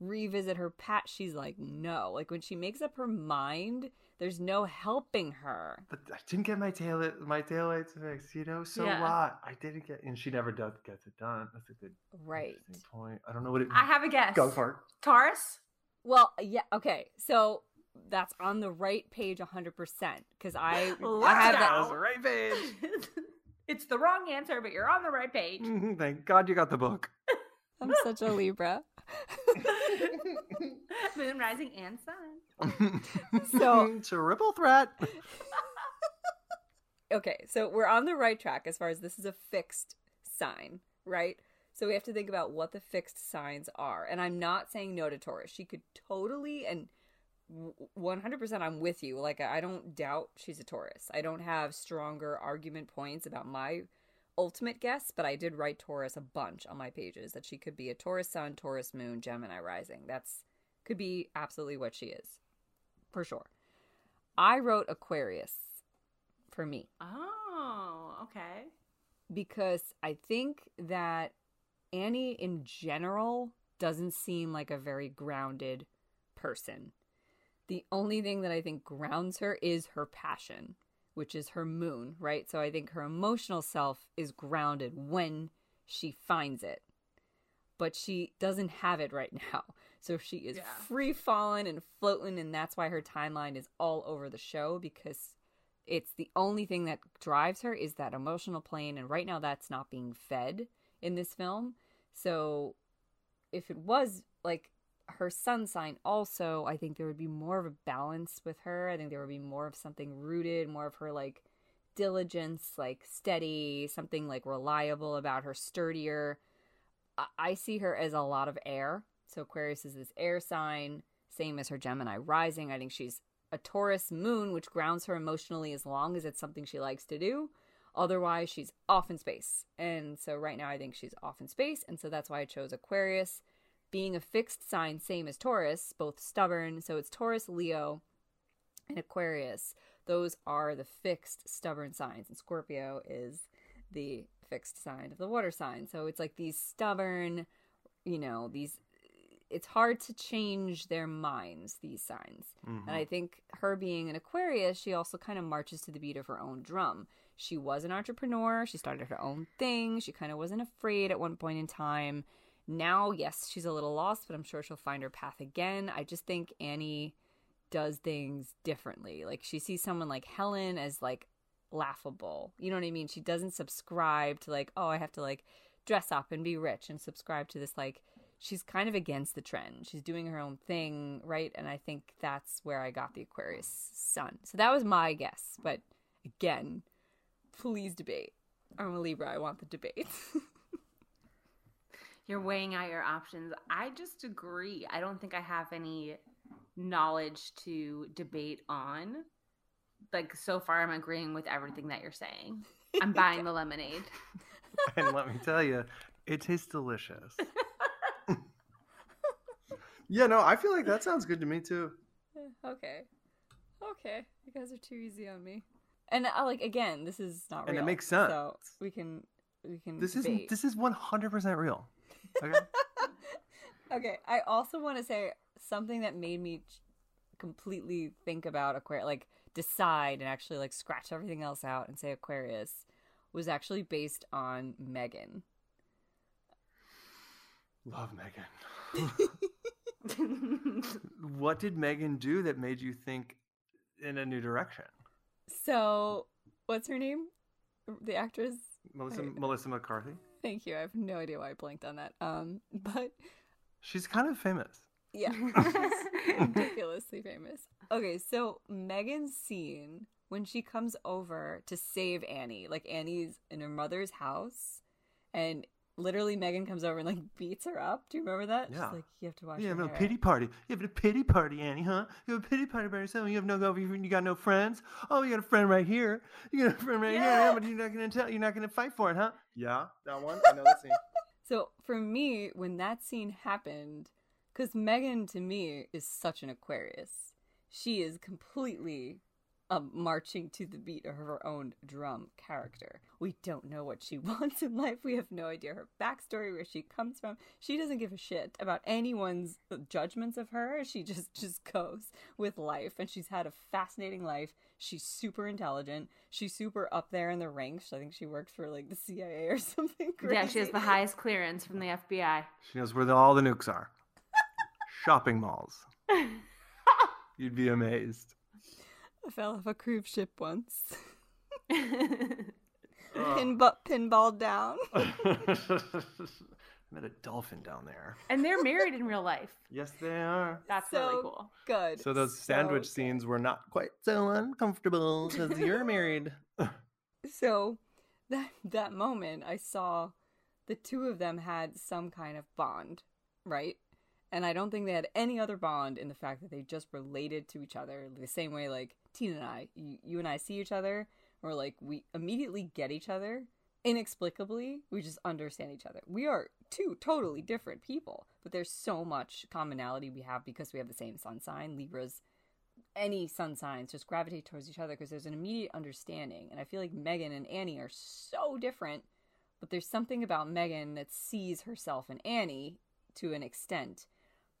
revisit her pat, she's like, no. Like when she makes up her mind, there's no helping her. But I didn't get my tail it my taillights fixed, you know. So Yeah. what? I didn't get, and she never does gets it done. That's a good Right. point. I don't know what it. I have a guess. Go for it. Taurus. Well, yeah, okay. So that's on the right page 100% because I, Let's I have that. That was the right page. it's the wrong answer, but you're on the right page. Mhm, Thank God you got the book. I'm such a Libra. Moon, rising, and sun. So- triple threat. Okay, so we're on the right track as far as this is a fixed sign, right? So we have to think about what the fixed signs are. And I'm not saying no to Taurus. She could totally and 100% I'm with you. Like I don't doubt she's a Taurus. I don't have stronger argument points about my ultimate guess, but I did write Taurus a bunch on my pages that she could be a Taurus sun, Taurus moon, Gemini rising. That's could be absolutely what she is. For sure. I wrote Aquarius for me Oh, okay. because I think that Annie in general doesn't seem like a very grounded person. The only thing that I think grounds her is her passion, which is her moon, right? So I think her emotional self is grounded when she finds it. But she doesn't have it right now. So she is Yeah. free falling and floating, and that's why her timeline is all over the show because it's the only thing that drives her is that emotional plane and right now that's not being fed in this film. So if it was like her sun sign also i think there would be more of a balance with her. I think there would be more of something rooted more of her like diligence like steady something like reliable about her sturdier. I, I see her as a lot of air. So aquarius is this air sign same as her gemini rising. I think she's a Taurus moon, which grounds her emotionally as long as it's something she likes to do. Otherwise, she's off in space. And so right now, I think she's off in space. And so that's why I chose Aquarius. Being a fixed sign, same as Taurus, both stubborn. So it's Taurus, Leo, and Aquarius. Those are the fixed, stubborn signs. And Scorpio is the fixed sign of the water sign. So it's like these stubborn, you know, these. It's hard to change their minds, these signs. Mhm. And I think her being an Aquarius, she also kind of marches to the beat of her own drum. She was an entrepreneur. She started her own thing. She kind of wasn't afraid at one point in time. Now, yes, she's a little lost, but I'm sure she'll find her path again. I just think Annie does things differently. Like she sees someone like Helen as like laughable. You know what I mean? She doesn't subscribe to like, oh, I have to like dress up and be rich and subscribe to this like she's kind of against the trend. She's doing her own thing, right? And I think that's where I got the Aquarius sun. So that was my guess. But again, please debate. I'm a Libra. I want the debate. You're weighing out your options. I just agree. I don't think I have any knowledge to debate on. Like so far, I'm agreeing with everything that you're saying. I'm buying the lemonade. and let me tell you, it tastes delicious. yeah, no, I feel like that sounds good to me too. okay. Okay. You guys are too easy on me. And uh, like again, this is not real. And it makes sense. So we can we can This is debate. this is one hundred percent real. Okay. Okay, I also want to say something that made me completely think about Aquarius, like decide and actually like scratch everything else out and say Aquarius was actually based on Megan. Love Megan. what did Megan do that made you think in a new direction? So, what's her name? The actress? Melissa. Melissa McCarthy. Thank you. I have no idea why I blanked on that. Um, but She's kind of famous. Yeah. Ridiculously famous. Okay, so Megan's scene when she comes over to save Annie, like Annie's in her mother's house, and literally Megan comes over and like beats her up. Do you remember that? Yeah. She's like, you have to watch. You your have a hair." pity party. You have a pity party, Annie, huh? You have a pity party by yourself. You have no girlfriend. You got no friends. Oh, you got a friend right here. You got a friend right Yeah. here. But you're not gonna tell. You're not gonna fight for it, huh? Yeah, that one. I know that scene. So for me, when that scene happened, because Megan to me is such an Aquarius, she is completely a marching to the beat of her own drum character. We don't know what she wants in life. We have no idea her backstory, where she comes from. She doesn't give a shit about anyone's judgments of her. She just just goes with life, and she's had a fascinating life. She's super intelligent. She's super up there in the ranks. I think she works for like the CIA or something. Crazy. yeah, she has the highest clearance from the FBI. She knows where the, all the nukes are. Shopping malls. You'd be amazed. I fell off a cruise ship once. Oh. Ugh. Pinball, pinball down. I met a dolphin down there. and they're married in real life. Yes, they are. That's So really cool. Good. So those So sandwich good. scenes were not quite so uncomfortable because you're married. So that that moment, I saw the two of them had some kind of bond, right? And I don't think they had any other bond in the fact that they just related to each other the same way like And I, you, you and I see each other, or like we immediately get each other inexplicably. We just understand each other. We are two totally different people, but there's so much commonality we have because we have the same sun sign. Libras any sun signs just gravitate towards each other because there's an immediate understanding. And I feel like Megan and Annie are so different, but there's something about Megan that sees herself in Annie to an extent.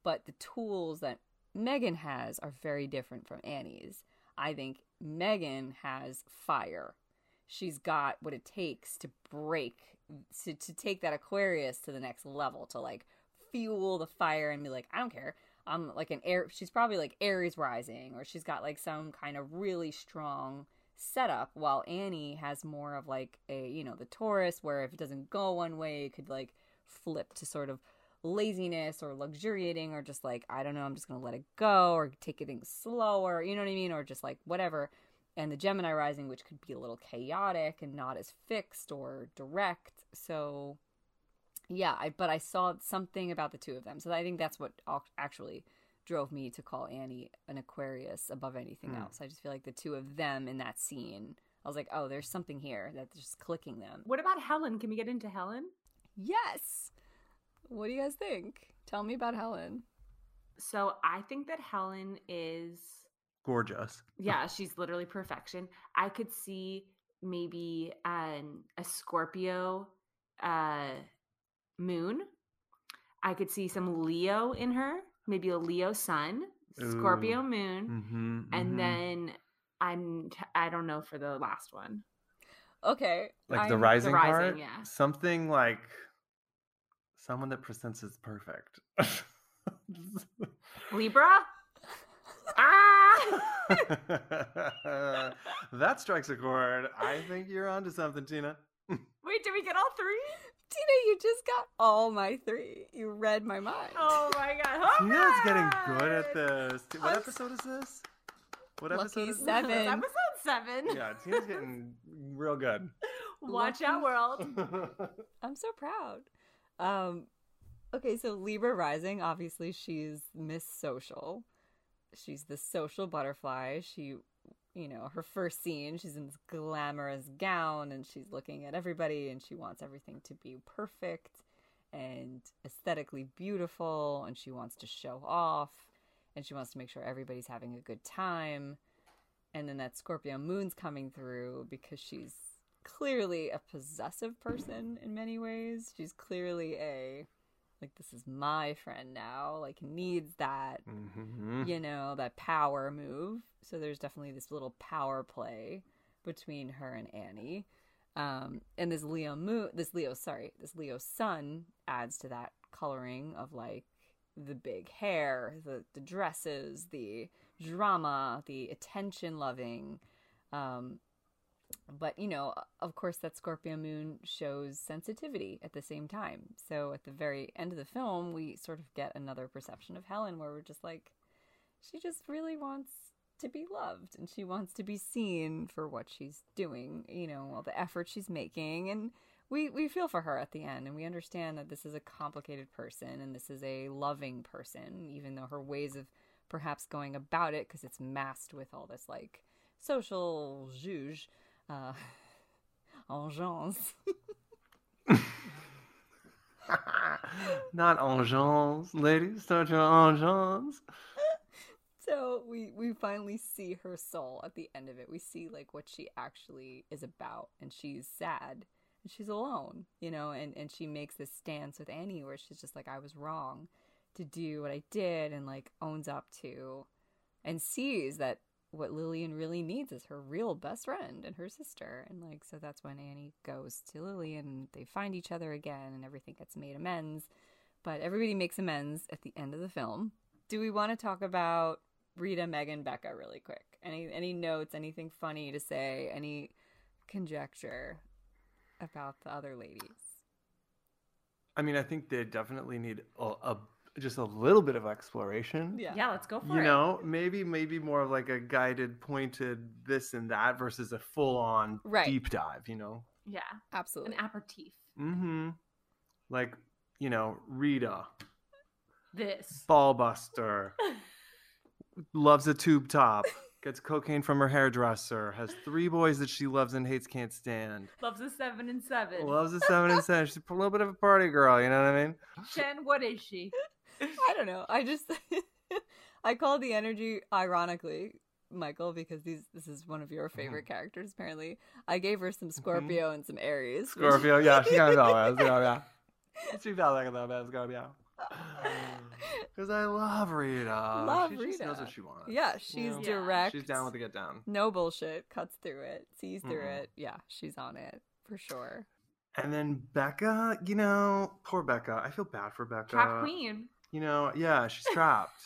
But the tools that Megan has are very different from Annie's. I think Megan has fire. She's got what it takes to break, to, to take that Aquarius to the next level, to like fuel the fire and be like, I don't care. I'm like an air. She's probably like Aries rising, or she's got like some kind of really strong setup. While Annie has more of like a you know the Taurus, where if it doesn't go one way, it could like flip to sort of laziness or luxuriating, or just like I don't know, I'm just gonna let it go, or take it things slower. You know what I mean, or just like whatever. And the Gemini rising, which could be a little chaotic and not as fixed or direct. So yeah I, but i saw something about the two of them so i think that's what actually drove me to call annie an aquarius above anything Hmm. else i just feel like the two of them in that scene i was like oh there's something here that's just clicking them What about Helen? Can we get into Helen? yes what do you guys think tell me about helen So I think that Helen is Gorgeous. yeah, she's literally perfection. I could see maybe um, a Scorpio uh, moon. I could see some Leo in her, maybe a Leo sun, Scorpio Ooh. moon, Mm-hmm, and then I'm t- I don't know for the last one. okay like the I'm- rising, rising, part, yeah. something like someone that presents as perfect. Libra? ah! that strikes a chord. I think you're onto something, Tina. Wait, did we get all three? tina you just got all my three you read my mind Oh my god. Tina's getting good at this. What I'm- episode is this? What Lucky episode is seven. It's episode seven. Yeah, Tina's getting real good. Watch out, world. I'm so proud. Um, okay, so Libra rising, obviously she's Miss Social. She's the social butterfly. She, you know, her first scene, she's in this glamorous gown and she's looking at everybody and she wants everything to be perfect and aesthetically beautiful and she wants to show off and she wants to make sure everybody's having a good time. And then that Scorpio moon's coming through because she's clearly a possessive person in many ways. She's clearly a like this is my friend now, like needs that, Mhm. you know, that power move. So there's definitely this little power play between her and Annie. Um, and this Leo moon, this Leo, sorry, this Leo sun adds to that coloring of like the big hair, the the dresses, the drama, the attention loving. Um, but you know, of course, that Scorpio moon shows sensitivity at the same time. So at the very end of the film, we sort of get another perception of Helen where we're just like, she just really wants to be loved and she wants to be seen for what she's doing, you know, all the effort she's making. And we, we feel for her at the end and we understand that this is a complicated person and this is a loving person, even though her ways of perhaps going about it, because it's masked with all this like social zhuzh uh, engeance. Not engeance, ladies. Don't you engeance? So we we finally see her soul at the end of it. We see like what she actually is about, and she's sad and she's alone, you know. And and she makes this stance with Annie where she's just like, I was wrong to do what I did, and like owns up to, and sees that what Lillian really needs is her real best friend and her sister. And like, so that's when Annie goes to Lillian and they find each other again and everything gets made amends. But everybody makes amends at the end of the film. Do we want to talk about Rita, Megan, Becca really quick? Any any notes, anything funny to say, any conjecture about the other ladies? I mean, I think they definitely need a, a just a little bit of exploration. Yeah. Yeah, let's go for you it. You know maybe maybe more of like a guided pointed this and that versus a full on Right. deep dive you know Yeah, Absolutely. an aperitif. mm-hmm like you know rita This. Ballbuster. loves a tube top gets cocaine from her hairdresser has three boys that she loves and hates can't stand Loves a seven and seven. loves a seven and seven she's a little bit of a party girl you know what i mean Chen, what is she? I don't know. I just I call the energy ironically Michael because these this is one of your mm-hmm. favorite characters apparently. I gave her some mm-hmm. Scorpio and some Aries. which- scorpio yeah she's gonna go yeah, Scorpio. she felt like a little bit scorpio because i love rita Love she just knows Rita. what she wants Yeah, she's know? Yeah. direct. she's down with the get down no bullshit. Cuts through it, sees through Mm-mm. it. Yeah, she's on it for sure. And then Becca, you know, poor Becca. I feel bad for Becca. Trap queen. You know, yeah, she's trapped.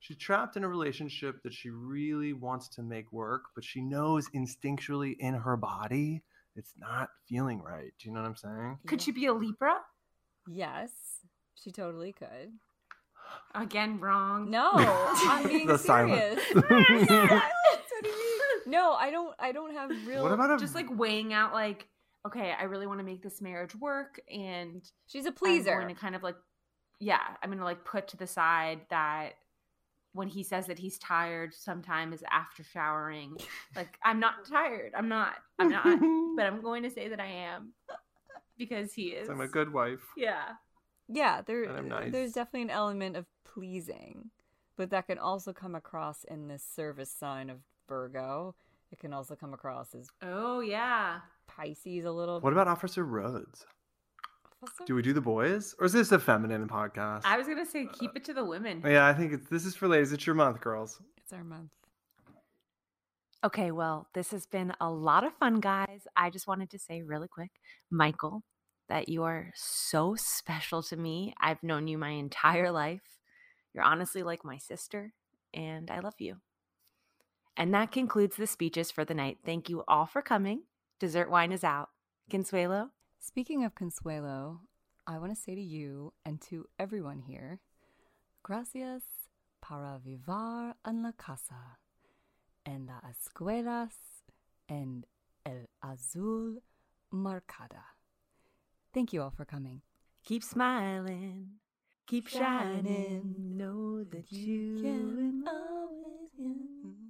she's trapped in a relationship that she really wants to make work, but she knows instinctually in her body it's not feeling right. Do you know what I'm saying? Could she be a Libra? Yes, she totally could. Again, wrong. No, I'm being The serious. silence. Silence. no, I don't. I don't have real. what about a Just like weighing out, like, okay, I really want to make this marriage work, and She's a I'm pleaser. going to kind of like, yeah, I'm going to like put to the side that when he says that he's tired, sometimes after showering, like I'm not tired. I'm not. I'm not. but I'm going to say that I am because he is. I'm a good wife. Yeah. Yeah, there And I'm nice. there's definitely an element of pleasing, but that can also come across in this service sign of Virgo. It can also come across as Oh yeah. Pisces a little. What about Officer Rhodes? What's Do we do the boys? Or is this a feminine podcast? I was gonna say keep uh, it to the women. yeah, I think it's this is for ladies. It's your month, girls. It's our month. Okay, well, this has been a lot of fun, guys. I just wanted to say really quick, Michael, that you are so special to me. I've known you my entire life. You're honestly like my sister, and I love you. And that concludes the speeches for the night. Thank you all for coming. Dessert wine is out. Consuelo? Speaking of Consuelo, I want to say to you and to everyone here, gracias para vivar en la casa, en las escuelas, en el azul marcada. Thank you all for coming. Keep smiling. Keep shining. Know that you can always